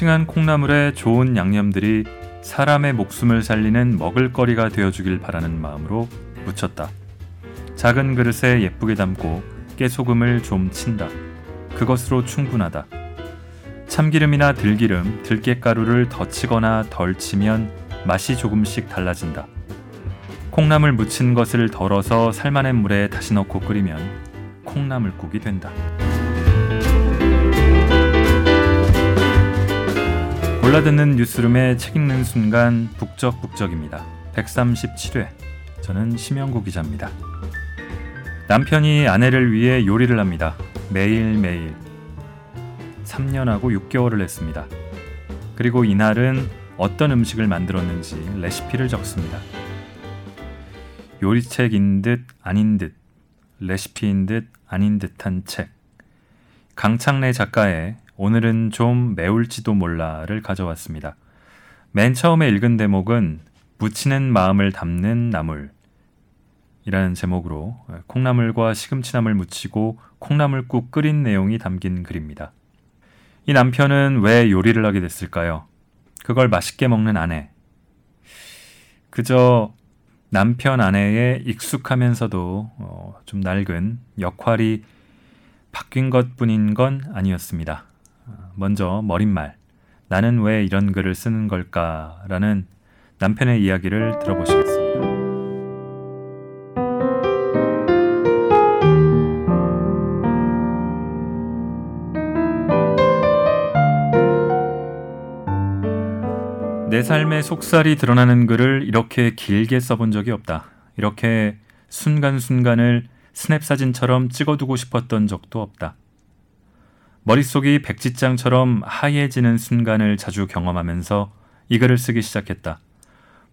싱싱한 콩나물에 좋은 양념들이 사람의 목숨을 살리는 먹을거리가 되어주길 바라는 마음으로 묻혔다. 작은 그릇에 예쁘게 담고 깨소금을 좀 친다. 그것으로 충분하다. 참기름이나 들기름, 들깨가루를 더 치거나 덜 치면 맛이 조금씩 달라진다. 콩나물 무친 것을 덜어서 살만한 물에 다시 넣고 끓이면 콩나물국이 된다. 골라듣는 뉴스룸에 책 읽는 순간 북적북적입니다. 137회. 저는 심영구 기자입니다. 남편이 아내를 위해 요리를 합니다. 매일매일. 3년하고 6개월을 했습니다. 그리고 이날은 어떤 음식을 만들었는지 레시피를 적습니다. 요리책인 듯 아닌 듯, 레시피인 듯 아닌 듯한 책. 강창래 작가의 오늘은 좀 매울지도 몰라를 가져왔습니다. 맨 처음에 읽은 대목은 묻히는 마음을 담는 나물 이라는 제목으로 콩나물과 시금치나물 무치고 콩나물국 끓인 내용이 담긴 글입니다. 이 남편은 왜 요리를 하게 됐을까요? 그걸 맛있게 먹는 아내. 그저 남편 아내의 익숙하면서도 어, 좀 낡은 역할이 바뀐 것 뿐인 건 아니었습니다. 먼저 머릿말. 나는 왜 이런 글을 쓰는 걸까라는 남편의 이야기를 들어보시겠습니다. 내 삶의 속살이 드러나는 글을 이렇게 길게 써본 적이 없다. 이렇게 순간순간을 스냅 사진처럼 찍어두고 싶었던 적도 없다. 머릿속이 백지장처럼 하얘지는 순간을 자주 경험하면서 이 글을 쓰기 시작했다.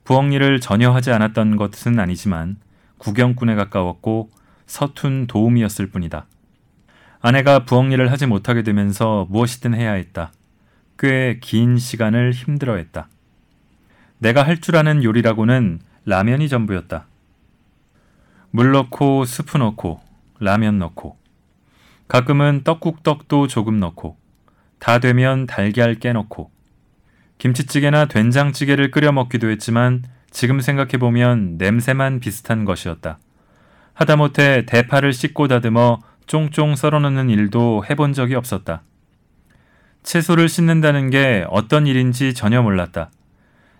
부엌 일을 전혀 하지 않았던 것은 아니지만 구경꾼에 가까웠고 서툰 도움이었을 뿐이다. 아내가 부엌 일을 하지 못하게 되면서 무엇이든 해야 했다. 꽤 긴 시간을 힘들어 했다. 내가 할 줄 아는 요리라고는 라면이 전부였다. 물 넣고 스프 넣고 라면 넣고 가끔은 떡국떡도 조금 넣고 다 되면 달걀 깨놓고 김치찌개나 된장찌개를 끓여 먹기도 했지만 지금 생각해보면 냄새만 비슷한 것이었다. 하다못해 대파를 씻고 다듬어 쫑쫑 썰어넣는 일도 해본 적이 없었다. 채소를 씻는다는 게 어떤 일인지 전혀 몰랐다.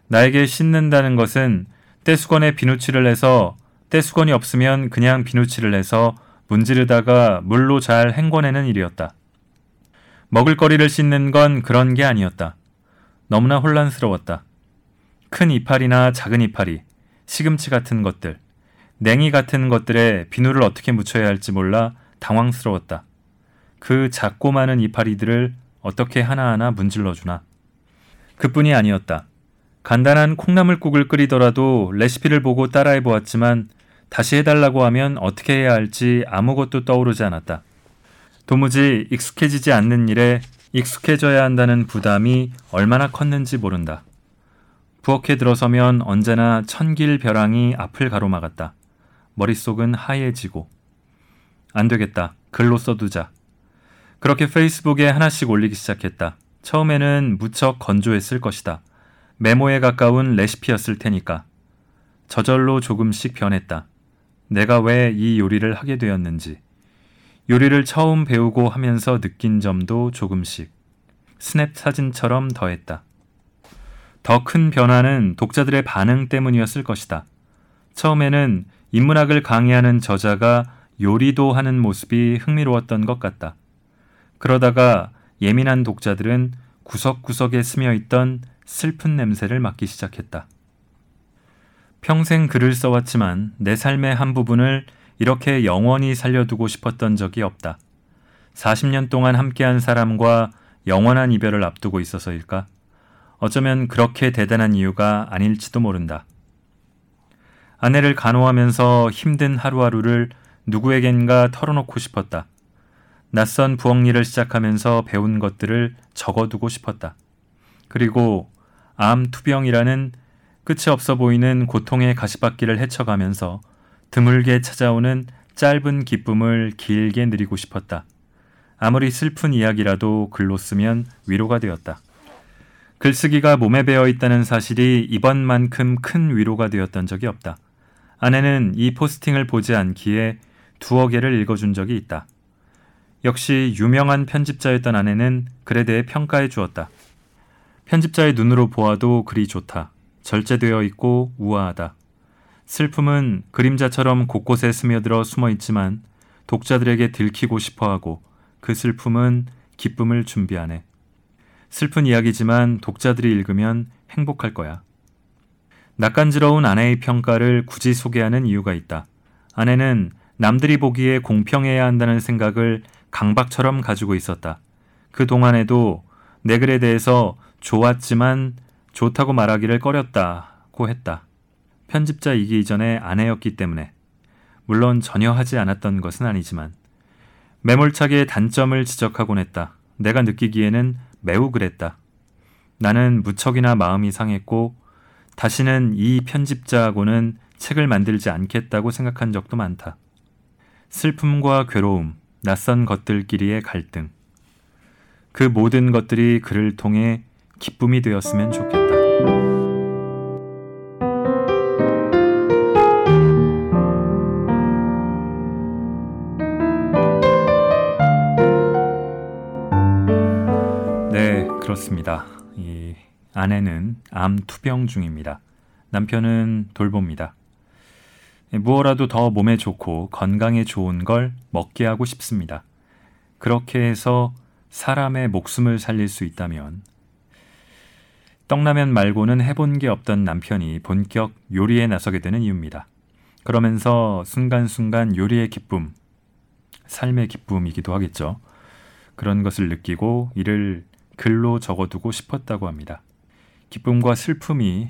나에게 씻는다는 것은 떼수건에 비누칠을 해서 떼수건이 없으면 그냥 비누칠을 해서 문지르다가 물로 잘 헹궈내는 일이었다. 먹을거리를 씻는 건 그런 게 아니었다. 너무나 혼란스러웠다. 큰 이파리나 작은 이파리, 시금치 같은 것들, 냉이 같은 것들에 비누를 어떻게 묻혀야 할지 몰라 당황스러웠다. 그 작고 많은 이파리들을 어떻게 하나하나 문질러 주나. 그뿐이 아니었다. 간단한 콩나물국을 끓이더라도 레시피를 보고 따라해 보았지만 다시 해달라고 하면 어떻게 해야 할지 아무것도 떠오르지 않았다. 도무지 익숙해지지 않는 일에 익숙해져야 한다는 부담이 얼마나 컸는지 모른다. 부엌에 들어서면 언제나 천길 벼랑이 앞을 가로막았다. 머릿속은 하얘지고. 안 되겠다. 글로 써두자. 그렇게 페이스북에 하나씩 올리기 시작했다. 처음에는 무척 건조했을 것이다. 메모에 가까운 레시피였을 테니까. 저절로 조금씩 변했다. 내가 왜 이 요리를 하게 되었는지. 요리를 처음 배우고 하면서 느낀 점도 조금씩. 스냅 사진처럼 더했다. 더 큰 변화는 독자들의 반응 때문이었을 것이다. 처음에는 인문학을 강의하는 저자가 요리도 하는 모습이 흥미로웠던 것 같다. 그러다가 예민한 독자들은 구석구석에 스며 있던 슬픈 냄새를 맡기 시작했다. 평생 글을 써왔지만 내 삶의 한 부분을 이렇게 영원히 살려두고 싶었던 적이 없다. 40년 동안 함께한 사람과 영원한 이별을 앞두고 있어서일까? 어쩌면 그렇게 대단한 이유가 아닐지도 모른다. 아내를 간호하면서 힘든 하루하루를 누구에겐가 털어놓고 싶었다. 낯선 부엌 일을 시작하면서 배운 것들을 적어두고 싶었다. 그리고 암 투병이라는 끝이 없어 보이는 고통의 가시밭길을 헤쳐가면서 드물게 찾아오는 짧은 기쁨을 길게 누리고 싶었다. 아무리 슬픈 이야기라도 글로 쓰면 위로가 되었다. 글쓰기가 몸에 배어 있다는 사실이 이번만큼 큰 위로가 되었던 적이 없다. 아내는 이 포스팅을 보지 않기에 두어 개를 읽어준 적이 있다. 역시 유명한 편집자였던 아내는 글에 대해 평가해 주었다. 편집자의 눈으로 보아도 글이 좋다. 절제되어 있고 우아하다. 슬픔은 그림자처럼 곳곳에 스며들어 숨어 있지만 독자들에게 들키고 싶어 하고 그 슬픔은 기쁨을 준비하네. 슬픈 이야기지만 독자들이 읽으면 행복할 거야. 낯간지러운 아내의 평가를 굳이 소개하는 이유가 있다. 아내는 남들이 보기에 공평해야 한다는 생각을 강박처럼 가지고 있었다. 그 동안에도 내 글에 대해서 좋았지만 좋다고 말하기를 꺼렸다고 했다. 편집자이기 전에 아내였기 때문에 물론 전혀 하지 않았던 것은 아니지만 매몰차게 단점을 지적하곤 했다. 내가 느끼기에는 매우 그랬다. 나는 무척이나 마음이 상했고 다시는 이 편집자하고는 책을 만들지 않겠다고 생각한 적도 많다. 슬픔과 괴로움, 낯선 것들끼리의 갈등. 그 모든 것들이 그를 통해 기쁨이 되었으면 좋겠다. 그렇습니다. 이 아내는 암 투병 중입니다. 남편은 돌봅니다. 무엇라도 더 몸에 좋고 건강에 좋은 걸 먹게 하고 싶습니다. 그렇게 해서 사람의 목숨을 살릴 수 있다면 떡라면 말고는 해본 게 없던 남편이 본격 요리에 나서게 되는 이유입니다. 그러면서 순간순간 요리의 기쁨, 삶의 기쁨이기도 하겠죠. 그런 것을 느끼고 이를 글로 적어두고 싶었다고 합니다. 기쁨과 슬픔이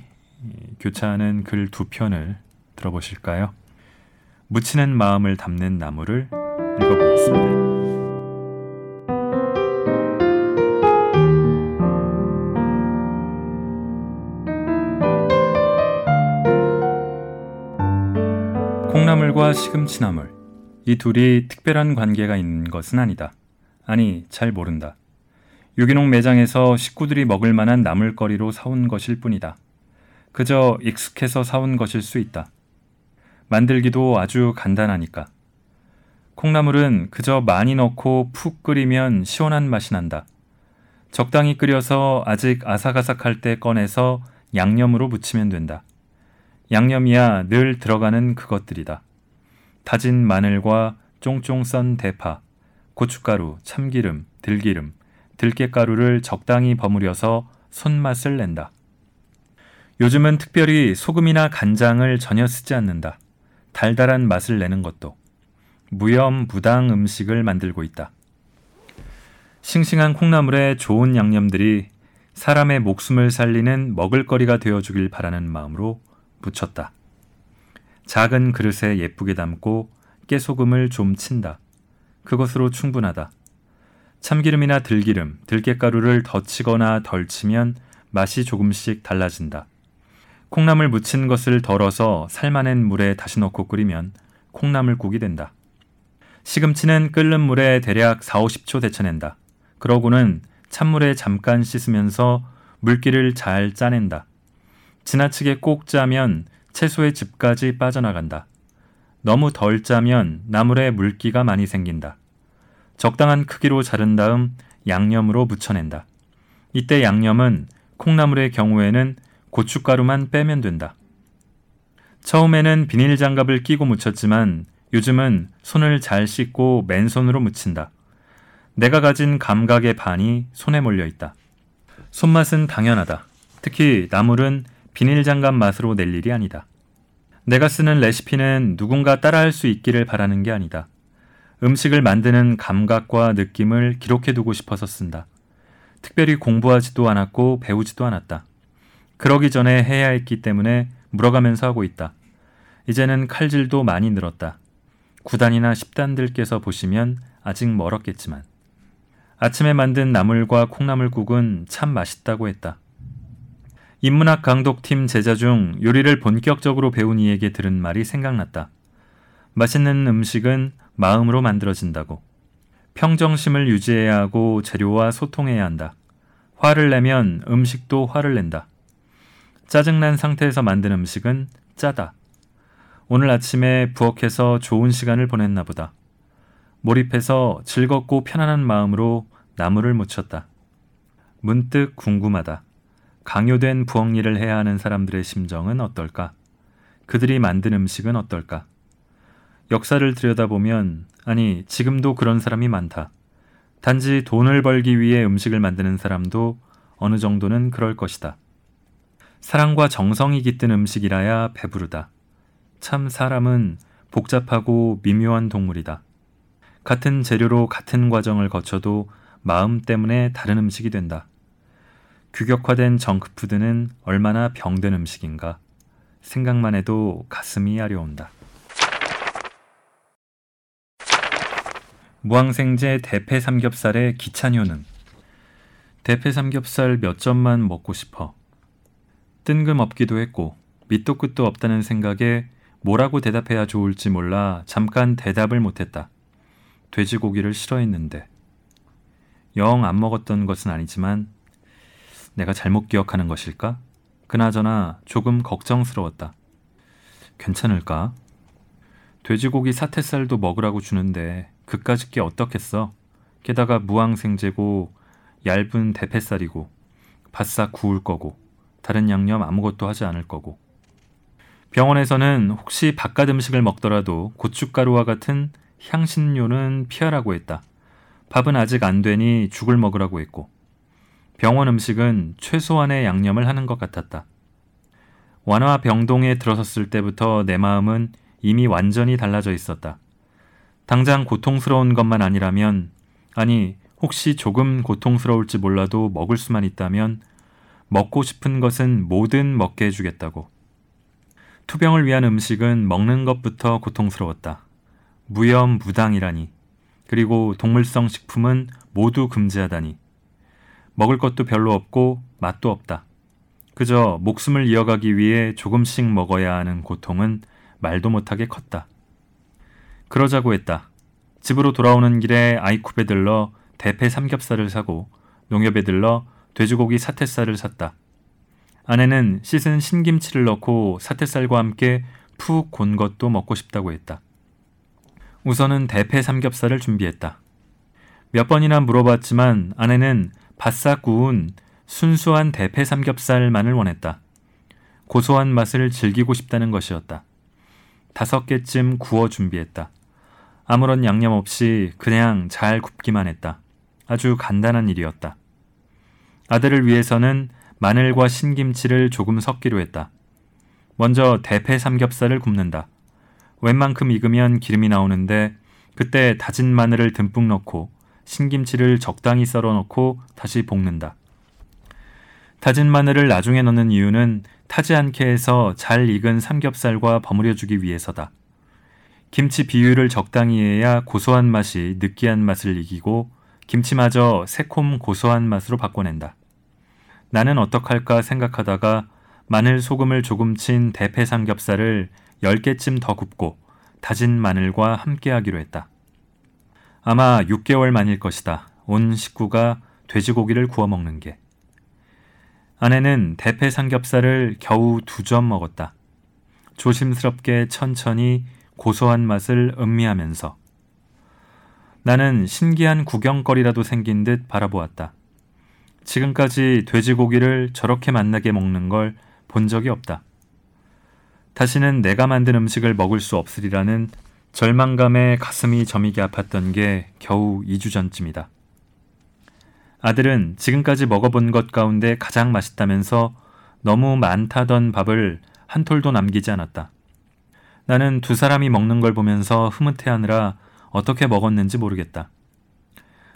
교차하는 글 두 편을 들어보실까요? 묻히는 마음을 담는 나무를 읽어보겠습니다. 콩나물과 시금치나물 이 둘이 특별한 관계가 있는 것은 아니다. 아니, 잘 모른다. 유기농 매장에서 식구들이 먹을 만한 나물거리로 사온 것일 뿐이다. 그저 익숙해서 사온 것일 수 있다. 만들기도 아주 간단하니까. 콩나물은 그저 많이 넣고 푹 끓이면 시원한 맛이 난다. 적당히 끓여서 아직 아삭아삭할 때 꺼내서 양념으로 무치면 된다. 양념이야 늘 들어가는 그것들이다. 다진 마늘과 쫑쫑 썬 대파, 고춧가루, 참기름, 들기름, 들깨가루를 적당히 버무려서 손맛을 낸다. 요즘은 특별히 소금이나 간장을 전혀 쓰지 않는다. 달달한 맛을 내는 것도 무염 무당 음식을 만들고 있다. 싱싱한 콩나물에 좋은 양념들이 사람의 목숨을 살리는 먹을거리가 되어주길 바라는 마음으로 붙였다. 작은 그릇에 예쁘게 담고 깨소금을 좀 친다. 그것으로 충분하다. 참기름이나 들기름, 들깨가루를 더 치거나 덜 치면 맛이 조금씩 달라진다. 콩나물 무친 것을 덜어서 삶아낸 물에 다시 넣고 끓이면 콩나물국이 된다. 시금치는 끓는 물에 대략 4, 50초 데쳐낸다. 그러고는 찬물에 잠깐 씻으면서 물기를 잘 짜낸다. 지나치게 꼭 짜면 채소의 즙까지 빠져나간다. 너무 덜 짜면 나물에 물기가 많이 생긴다. 적당한 크기로 자른 다음 양념으로 묻혀낸다. 이때 양념은 콩나물의 경우에는 고춧가루만 빼면 된다. 처음에는 비닐 장갑을 끼고 묻혔지만 요즘은 손을 잘 씻고 맨손으로 묻힌다. 내가 가진 감각의 반이 손에 몰려 있다. 손맛은 당연하다. 특히 나물은 비닐 장갑 맛으로 낼 일이 아니다. 내가 쓰는 레시피는 누군가 따라할 수 있기를 바라는 게 아니다. 음식을 만드는 감각과 느낌을 기록해 두고 싶어서 쓴다. 특별히 공부하지도 않았고 배우지도 않았다. 그러기 전에 해야 했기 때문에 물어가면서 하고 있다. 이제는 칼질도 많이 늘었다. 9단이나 10단들께서 보시면 아직 멀었겠지만. 아침에 만든 나물과 콩나물국은 참 맛있다고 했다. 인문학 강독팀 제자 중 요리를 본격적으로 배운 이에게 들은 말이 생각났다. 맛있는 음식은 마음으로 만들어진다고. 평정심을 유지해야 하고 재료와 소통해야 한다. 화를 내면 음식도 화를 낸다. 짜증난 상태에서 만든 음식은 짜다. 오늘 아침에 부엌에서 좋은 시간을 보냈나 보다. 몰입해서 즐겁고 편안한 마음으로 나무를 묻혔다. 문득 궁금하다. 강요된 부엌 일을 해야 하는 사람들의 심정은 어떨까? 그들이 만든 음식은 어떨까? 역사를 들여다보면, 아니, 지금도 그런 사람이 많다. 단지 돈을 벌기 위해 음식을 만드는 사람도 어느 정도는 그럴 것이다. 사랑과 정성이 깃든 음식이라야 배부르다. 참 사람은 복잡하고 미묘한 동물이다. 같은 재료로 같은 과정을 거쳐도 마음 때문에 다른 음식이 된다. 규격화된 정크푸드는 얼마나 병든 음식인가. 생각만 해도 가슴이 아려온다. 무항생제 대패 삼겹살의 기찬 효능. 대패 삼겹살 몇 점만 먹고 싶어. 뜬금없기도 했고 밑도 끝도 없다는 생각에 뭐라고 대답해야 좋을지 몰라 잠깐 대답을 못했다. 돼지고기를 싫어했는데 영 안 먹었던 것은 아니지만 내가 잘못 기억하는 것일까? 그나저나 조금 걱정스러웠다. 괜찮을까? 돼지고기 사태살도 먹으라고 주는데 그까짓 게 어떻겠어? 게다가 무항생제고 얇은 대패살이고 바싹 구울 거고 다른 양념 아무것도 하지 않을 거고 병원에서는 혹시 바깥 음식을 먹더라도 고춧가루와 같은 향신료는 피하라고 했다. 밥은 아직 안 되니 죽을 먹으라고 했고 병원 음식은 최소한의 양념을 하는 것 같았다. 완화 병동에 들어섰을 때부터 내 마음은 이미 완전히 달라져 있었다. 당장 고통스러운 것만 아니라면, 아니, 혹시 조금 고통스러울지 몰라도 먹을 수만 있다면, 먹고 싶은 것은 뭐든 먹게 해주겠다고. 투병을 위한 음식은 먹는 것부터 고통스러웠다. 무염 무당이라니. 그리고 동물성 식품은 모두 금지하다니. 먹을 것도 별로 없고 맛도 없다. 그저 목숨을 이어가기 위해 조금씩 먹어야 하는 고통은 말도 못하게 컸다. 그러자고 했다. 집으로 돌아오는 길에 아이쿠베 들러 대패 삼겹살을 사고 농협에 들러 돼지고기 사태살을 샀다. 아내는 씻은 신김치를 넣고 사태살과 함께 푹 곤 것도 먹고 싶다고 했다. 우선은 대패 삼겹살을 준비했다. 몇 번이나 물어봤지만 아내는 바싹 구운 순수한 대패 삼겹살만을 원했다. 고소한 맛을 즐기고 싶다는 것이었다. 다섯 개쯤 구워 준비했다. 아무런 양념 없이 그냥 잘 굽기만 했다. 아주 간단한 일이었다. 아들을 위해서는 마늘과 신김치를 조금 섞기로 했다. 먼저 대패 삼겹살을 굽는다. 웬만큼 익으면 기름이 나오는데 그때 다진 마늘을 듬뿍 넣고 신김치를 적당히 썰어 넣고 다시 볶는다. 다진 마늘을 나중에 넣는 이유는 타지 않게 해서 잘 익은 삼겹살과 버무려 주기 위해서다. 김치 비율을 적당히 해야 고소한 맛이 느끼한 맛을 이기고 김치마저 새콤 고소한 맛으로 바꿔낸다. 나는 어떡할까 생각하다가 마늘 소금을 조금 친 대패 삼겹살을 10개쯤 더 굽고 다진 마늘과 함께 하기로 했다. 아마 6개월 만일 것이다. 온 식구가 돼지고기를 구워 먹는 게. 아내는 대패 삼겹살을 겨우 두 점 먹었다. 조심스럽게 천천히 고소한 맛을 음미하면서 나는 신기한 구경거리라도 생긴 듯 바라보았다. 지금까지 돼지고기를 저렇게 만나게 먹는 걸 본 적이 없다. 다시는 내가 만든 음식을 먹을 수 없으리라는 절망감에 가슴이 저미게 아팠던 게 겨우 2주 전쯤이다. 아들은 지금까지 먹어본 것 가운데 가장 맛있다면서 너무 많다던 밥을 한 톨도 남기지 않았다. 나는 두 사람이 먹는 걸 보면서 흐뭇해하느라 어떻게 먹었는지 모르겠다.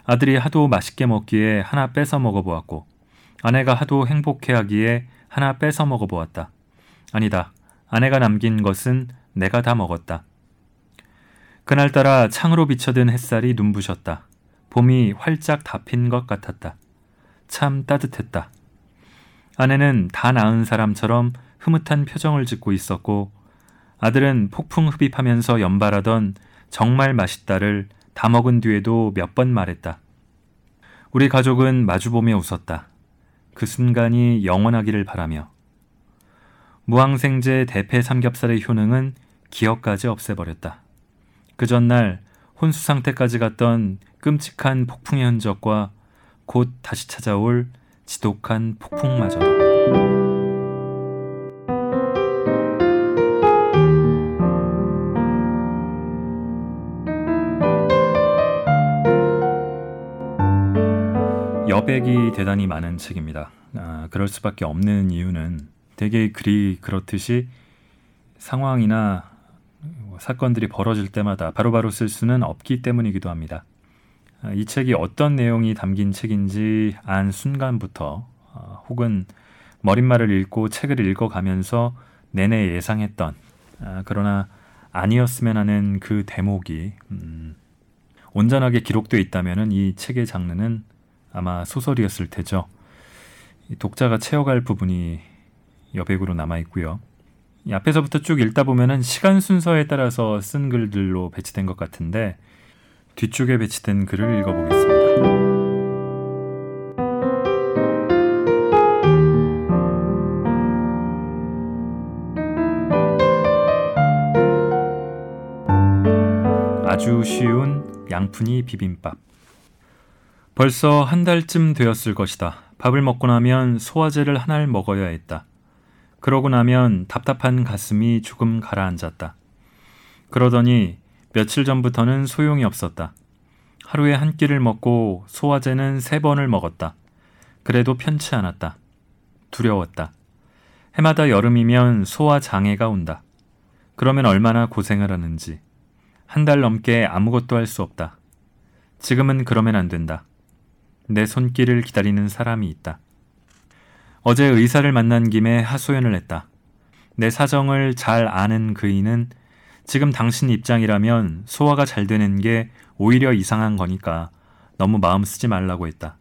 아들이 하도 맛있게 먹기에 하나 뺏어 먹어보았고, 아내가 하도 행복해하기에 하나 뺏어 먹어보았다. 아니다. 아내가 남긴 것은 내가 다 먹었다. 그날따라 창으로 비쳐든 햇살이 눈부셨다. 봄이 활짝 다 핀 것 같았다. 참 따뜻했다. 아내는 다 낳은 사람처럼 흐뭇한 표정을 짓고 있었고 아들은 폭풍 흡입하면서 연발하던 정말 맛있다를 다 먹은 뒤에도 몇 번 말했다. 우리 가족은 마주보며 웃었다. 그 순간이 영원하기를 바라며 무항생제 대패 삼겹살의 효능은 기억까지 없애버렸다. 그 전날 혼수 상태까지 갔던 끔찍한 폭풍의 흔적과 곧 다시 찾아올 지독한 폭풍마저도. 여백이 대단히 많은 책입니다. 아, 그럴 수밖에 없는 이유는 되게 글이 그렇듯이 상황이나 사건들이 벌어질 때마다 바로바로 쓸 수는 없기 때문이기도 합니다. 아, 이 책이 어떤 내용이 담긴 책인지 안 순간부터 어, 혹은 머릿말을 읽고 책을 읽어가면서 내내 예상했던 아, 그러나 아니었으면 하는 그 대목이 음, 온전하게 기록되어 있다면 이 책의 장르는 아마 소설이었을 테죠. 독자가 채워갈 부분이 여백으로 남아 있고요. 이 앞에서부터 쭉 읽다 보면은 시간 순서에 따라서 쓴 글들로 배치된 것 같은데 뒤쪽에 배치된 글을 읽어보겠습니다. 아주 쉬운 양푼이 비빔밥. 벌써 한 달쯤 되었을 것이다. 밥을 먹고 나면 소화제를 하나를 먹어야 했다. 그러고 나면 답답한 가슴이 조금 가라앉았다. 그러더니 며칠 전부터는 소용이 없었다. 하루에 한 끼를 먹고 소화제는 세 번을 먹었다. 그래도 편치 않았다. 두려웠다. 해마다 여름이면 소화 장애가 온다. 그러면 얼마나 고생을 하는지. 한 달 넘게 아무것도 할 수 없다. 지금은 그러면 안 된다. 내 손길을 기다리는 사람이 있다. 어제 의사를 만난 김에 하소연을 했다. 내 사정을 잘 아는 그이는 지금 당신 입장이라면 소화가 잘 되는 게 오히려 이상한 거니까 너무 마음 쓰지 말라고 했다.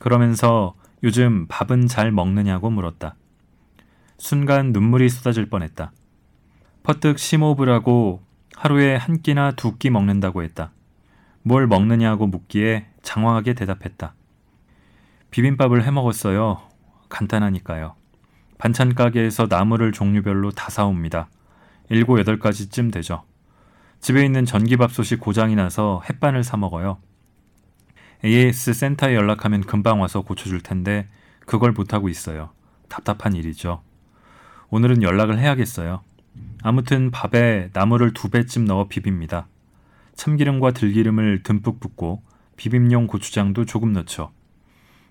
그러면서 요즘 밥은 잘 먹느냐고 물었다. 순간 눈물이 쏟아질 뻔했다. 퍼뜩 심호흡을 하고 하루에 한 끼나 두 끼 먹는다고 했다. 뭘 먹느냐고 묻기에 장황하게 대답했다. 비빔밥을 해 먹었어요. 간단하니까요. 반찬 가게에서 나물을 종류별로 다 사옵니다. 7, 8가지쯤 되죠. 집에 있는 전기밥솥이 고장이 나서 햇반을 사 먹어요. AS 센터에 연락하면 금방 와서 고쳐줄 텐데 그걸 못하고 있어요. 답답한 일이죠. 오늘은 연락을 해야겠어요. 아무튼 밥에 나물을 두 배쯤 넣어 비빕니다. 참기름과 들기름을 듬뿍 붓고 비빔용 고추장도 조금 넣죠.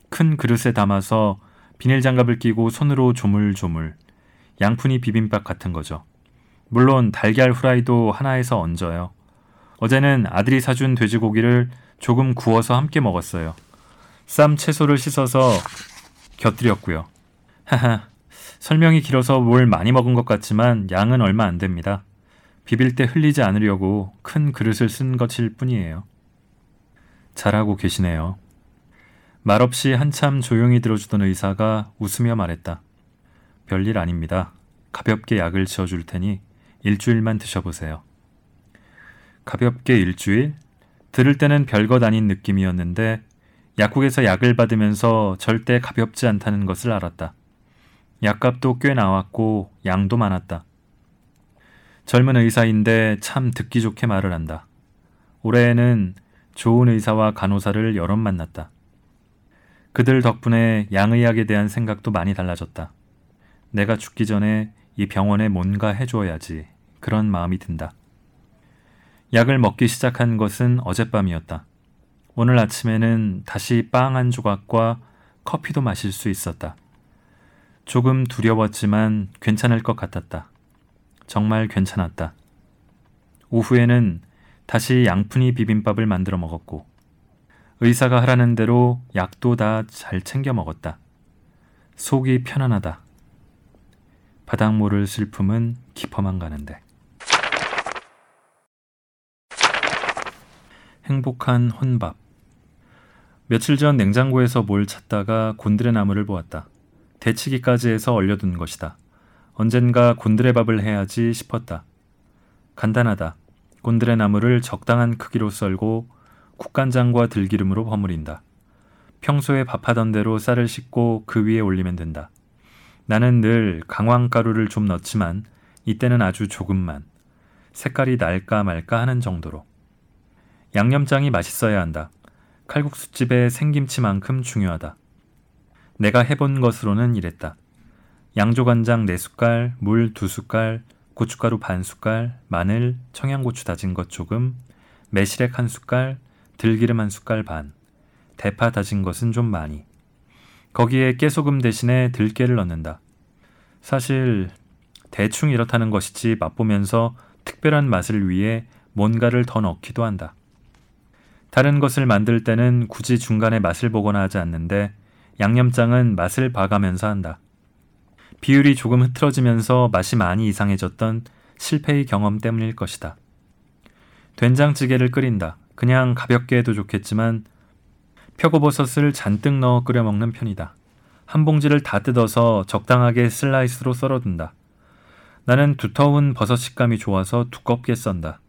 큰 그릇에 담아서 비닐 장갑을 끼고 손으로 조물조물 양푼이 비빔밥 같은 거죠. 물론 달걀 후라이도 하나에서 얹어요. 어제는 아들이 사준 돼지고기를 조금 구워서 함께 먹었어요. 쌈 채소를 씻어서 곁들였고요. 하하, 설명이 길어서 뭘 많이 먹은 것 같지만 양은 얼마 안 됩니다. 비빌 때 흘리지 않으려고 큰 그릇을 쓴 것일 뿐이에요. 잘하고 계시네요. 말없이 한참 조용히 들어주던 의사가 웃으며 말했다. 별일 아닙니다. 가볍게 약을 지어줄 테니 일주일만 드셔보세요. 가볍게 일주일? 들을 때는 별것 아닌 느낌이었는데 약국에서 약을 받으면서 절대 가볍지 않다는 것을 알았다. 약값도 꽤 나왔고 양도 많았다. 젊은 의사인데 참 듣기 좋게 말을 한다. 올해에는 좋은 의사와 간호사를 여럿 만났다. 그들 덕분에 양의학에 대한 생각도 많이 달라졌다. 내가 죽기 전에 이 병원에 뭔가 해줘야지. 그런 마음이 든다. 약을 먹기 시작한 것은 어젯밤이었다. 오늘 아침에는 다시 빵 한 조각과 커피도 마실 수 있었다. 조금 두려웠지만 괜찮을 것 같았다. 정말 괜찮았다. 오후에는 다시 양푼이 비빔밥을 만들어 먹었고, 의사가 하라는 대로 약도 다 잘 챙겨 먹었다. 속이 편안하다. 바닥 모를 슬픔은 깊어만 가는데. 행복한 혼밥. 며칠 전 냉장고에서 뭘 찾다가 곤드레 나무를 보았다. 데치기까지 해서 얼려둔 것이다. 언젠가 곤드레 밥을 해야지 싶었다. 간단하다. 곤드레 나무를 적당한 크기로 썰고 국간장과 들기름으로 버무린다. 평소에 밥하던 대로 쌀을 씻고 그 위에 올리면 된다. 나는 늘 강황가루를 좀 넣지만 이때는 아주 조금만. 색깔이 날까 말까 하는 정도로. 양념장이 맛있어야 한다. 칼국수집의 생김치만큼 중요하다. 내가 해본 것으로는 이랬다. 양조간장 4숟갈, 물 2숟갈, 고춧가루 반 숟갈, 마늘, 청양고추 다진 것 조금, 매실액 한 숟갈, 들기름 한 숟갈 반, 대파 다진 것은 좀 많이. 거기에 깨소금 대신에 들깨를 넣는다. 사실 대충 이렇다는 것이지 맛보면서 특별한 맛을 위해 뭔가를 더 넣기도 한다. 다른 것을 만들 때는 굳이 중간에 맛을 보거나 하지 않는데 양념장은 맛을 봐가면서 한다. 비율이 조금 흐트러지면서 맛이 많이 이상해졌던 실패의 경험 때문일 것이다. 된장찌개를 끓인다. 그냥 가볍게 해도 좋겠지만 표고버섯을 잔뜩 넣어 끓여 먹는 편이다. 한 봉지를 다 뜯어서 적당하게 슬라이스로 썰어둔다. 나는 두터운 버섯 식감이 좋아서 두껍게 썬다.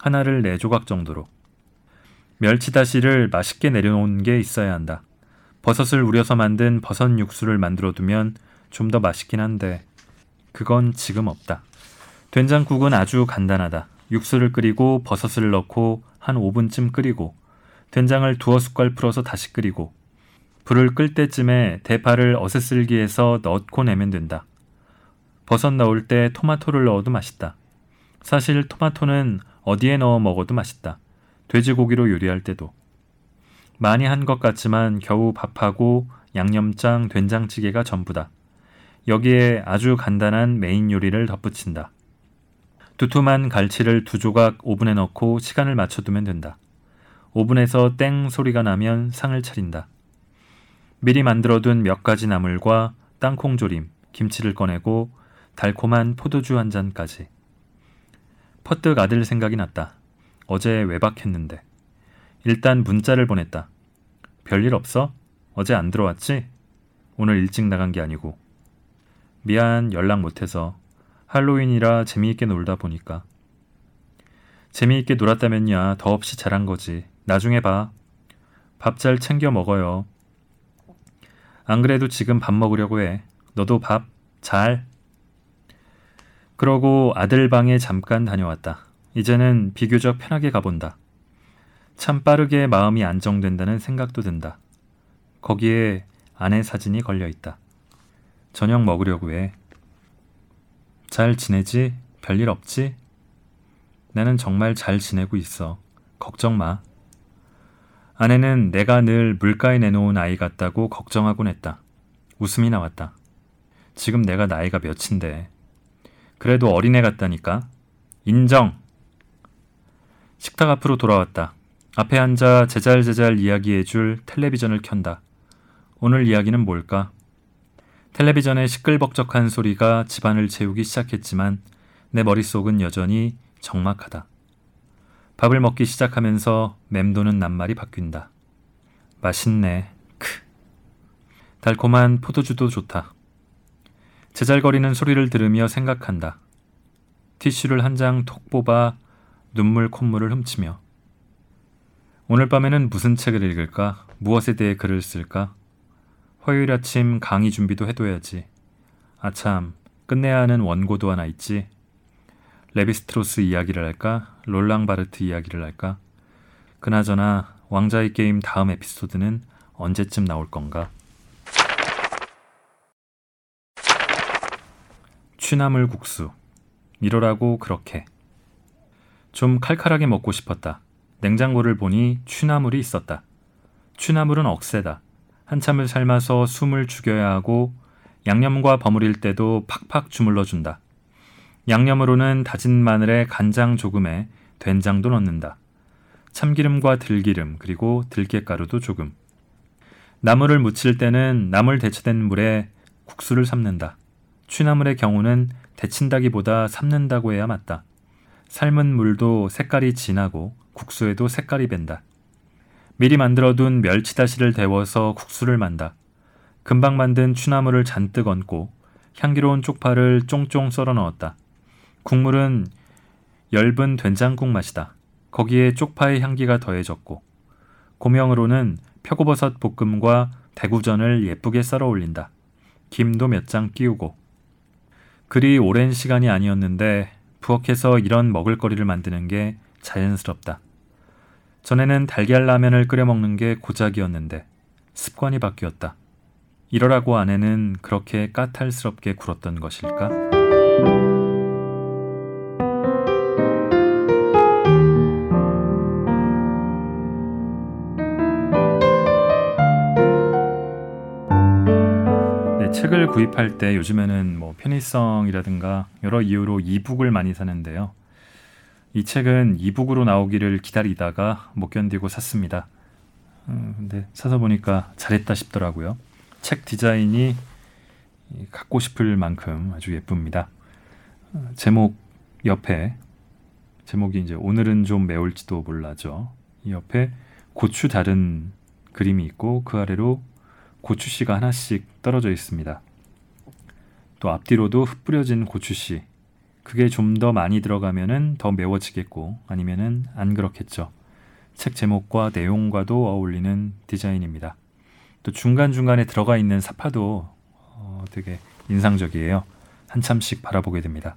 하나를 네 조각 정도로. 멸치다시를 맛있게 내려놓은 게 있어야 한다. 버섯을 우려서 만든 버섯 육수를 만들어 두면 좀 더 맛있긴 한데 그건 지금 없다. 된장국은 아주 간단하다. 육수를 끓이고 버섯을 넣고 한 5분쯤 끓이고 된장을 두어 숟갈 풀어서 다시 끓이고 불을 끌 때쯤에 대파를 어슷쓸기해서 넣고 내면 된다. 버섯 넣을 때 토마토를 넣어도 맛있다. 사실 토마토는 어디에 넣어 먹어도 맛있다. 돼지고기로 요리할 때도. 많이 한 것 같지만 겨우 밥하고 양념장, 된장찌개가 전부다. 여기에 아주 간단한 메인 요리를 덧붙인다. 두툼한 갈치를 두 조각 오븐에 넣고 시간을 맞춰두면 된다. 오븐에서 땡 소리가 나면 상을 차린다. 미리 만들어둔 몇 가지 나물과 땅콩조림, 김치를 꺼내고 달콤한 포도주 한 잔까지. 퍼뜩 아들 생각이 났다. 어제 외박했는데. 일단 문자를 보냈다. 별일 없어? 어제 안 들어왔지? 오늘 일찍 나간 게 아니고. 미안, 연락 못해서. 할로윈이라 재미있게 놀다 보니까. 재미있게 놀았다면야 더없이 잘한 거지. 나중에 봐. 밥 잘 챙겨 먹어요. 안 그래도 지금 밥 먹으려고 해. 너도 밥 잘. 그러고 아들 방에 잠깐 다녀왔다. 이제는 비교적 편하게 가본다. 참 빠르게 마음이 안정된다는 생각도 든다. 거기에 아내 사진이 걸려 있다. 저녁 먹으려고 해. 잘 지내지? 별일 없지? 나는 정말 잘 지내고 있어. 걱정 마. 아내는 내가 늘 물가에 내놓은 아이 같다고 걱정하곤 했다. 웃음이 나왔다. 지금 내가 나이가 몇인데. 그래도 어린애 같다니까. 인정! 식탁 앞으로 돌아왔다. 앞에 앉아 제잘제잘 이야기해줄 텔레비전을 켠다. 오늘 이야기는 뭘까? 텔레비전의 시끌벅적한 소리가 집안을 채우기 시작했지만 내 머릿속은 여전히 적막하다. 밥을 먹기 시작하면서 맴도는 낱말이 바뀐다. 맛있네. 크. 달콤한 포도주도 좋다. 제잘거리는 소리를 들으며 생각한다. 티슈를 한 장 톡 뽑아 눈물 콧물을 훔치며 오늘 밤에는 무슨 책을 읽을까? 무엇에 대해 글을 쓸까? 화요일 아침 강의 준비도 해둬야지. 아참, 끝내야 하는 원고도 하나 있지. 레비스트로스 이야기를 할까? 롤랑 바르트 이야기를 할까? 그나저나 왕자의 게임 다음 에피소드는 언제쯤 나올 건가? 취나물 국수. 이러라고 그렇게. 좀 칼칼하게 먹고 싶었다. 냉장고를 보니 취나물이 있었다. 취나물은 억세다. 한참을 삶아서 숨을 죽여야 하고 양념과 버무릴 때도 팍팍 주물러 준다. 양념으로는 다진 마늘에 간장 조금에 된장도 넣는다. 참기름과 들기름 그리고 들깨가루도 조금. 나물을 무칠 때는 나물 데쳐된 물에 국수를 삶는다. 취나물의 경우는 데친다기보다 삶는다고 해야 맞다. 삶은 물도 색깔이 진하고 국수에도 색깔이 밴다. 미리 만들어둔 멸치다시를 데워서 국수를 만다. 금방 만든 취나물을 잔뜩 얹고 향기로운 쪽파를 쫑쫑 썰어 넣었다. 국물은 엷은 된장국 맛이다. 거기에 쪽파의 향기가 더해졌고 고명으로는 표고버섯 볶음과 대구전을 예쁘게 썰어 올린다. 김도 몇 장 끼우고. 그리 오랜 시간이 아니었는데 부엌에서 이런 먹을거리를 만드는 게 자연스럽다. 전에는 달걀 라면을 끓여 먹는 게 고작이었는데 습관이 바뀌었다. 이러라고 아내는 그렇게 까탈스럽게 굴었던 것일까? 네, 책을 구입할 때 요즘에는 뭐 편의성이라든가 여러 이유로 이북을 많이 사는데요. 이 책은 이북으로 나오기를 기다리다가 못 견디고 샀습니다. 음, 근데 사서 보니까 잘했다 싶더라고요. 책 디자인이 갖고 싶을 만큼 아주 예쁩니다. 어, 제목 옆에 제목이 이제 오늘은 좀 매울지도 몰라죠. 이 옆에 고추 다른 그림이 있고 그 아래로 고추씨가 하나씩 떨어져 있습니다. 또 앞뒤로도 흩뿌려진 고추씨. 그게 좀 더 많이 들어가면은 더 매워지겠고 아니면은 안 그렇겠죠. 책 제목과 내용과도 어울리는 디자인입니다. 또 중간중간에 들어가 있는 사파도 어, 되게 인상적이에요. 한참씩 바라보게 됩니다.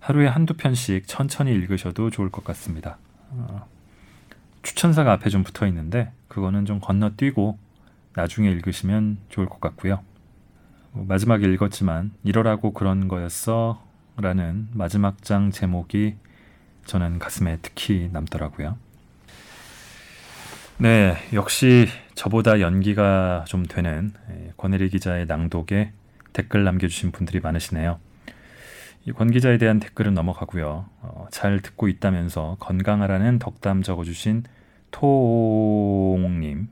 하루에 한두 편씩 천천히 읽으셔도 좋을 것 같습니다. 어, 추천사가 앞에 좀 붙어 있는데 그거는 좀 건너뛰고 나중에 읽으시면 좋을 것 같고요. 뭐 마지막에 읽었지만 이러라고 그런 거였어 라는 마지막 장 제목이 저는 가슴에 특히 남더라고요. 네, 역시 저보다 연기가 좀 되는 예, 권혜리 기자의 낭독에 댓글 남겨주신 분들이 많으시네요. 이권 기자에 대한 댓글은 넘어가고요. 어, 잘 듣고 있다면서 건강하라는 덕담 적어주신 토옹님,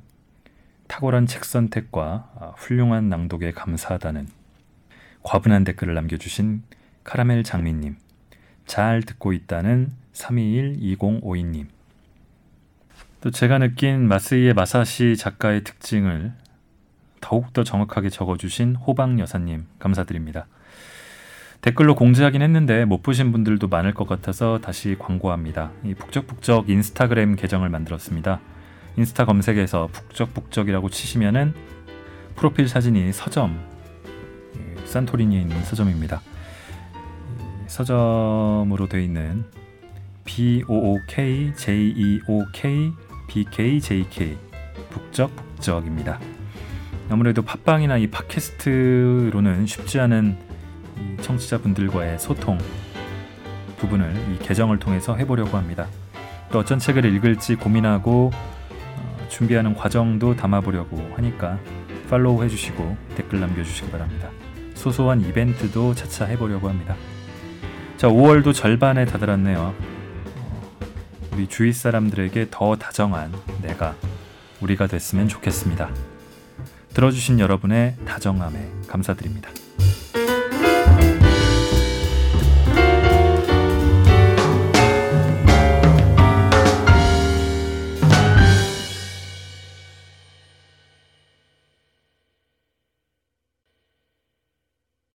탁월한 책 선택과 아, 훌륭한 낭독에 감사하다는 과분한 댓글을 남겨주신 카라멜 장미님, 잘 듣고 있다는 321-2052님, 또 제가 느낀 마스이의 마사시 작가의 특징을 더욱더 정확하게 적어주신 호박 여사님 감사드립니다. 댓글로 공지하긴 했는데 못 보신 분들도 많을 것 같아서 다시 광고합니다. 이 북적북적 인스타그램 계정을 만들었습니다. 인스타 검색에서 북적북적이라고 치시면은 프로필 사진이 서점 산토리니에 있는 서점입니다. 서점으로 되어 있는 B O O K J E O K BKJK 북적 북적입니다. 아무래도 팟빵이나 이 팟캐스트로는 쉽지 않은 청취자분들과의 소통 부분을 이 계정을 통해서 해보려고 합니다. 또 어떤 책을 읽을지 고민하고 어, 준비하는 과정도 담아보려고 하니까 팔로우 해주시고 댓글 남겨주시기 바랍니다. 소소한 이벤트도 차차 해보려고 합니다. 자, 5월도 절반에 다다랐네요. 우리 주위 사람들에게 더 다정한 내가 우리가 됐으면 좋겠습니다. 들어주신 여러분의 다정함에 감사드립니다.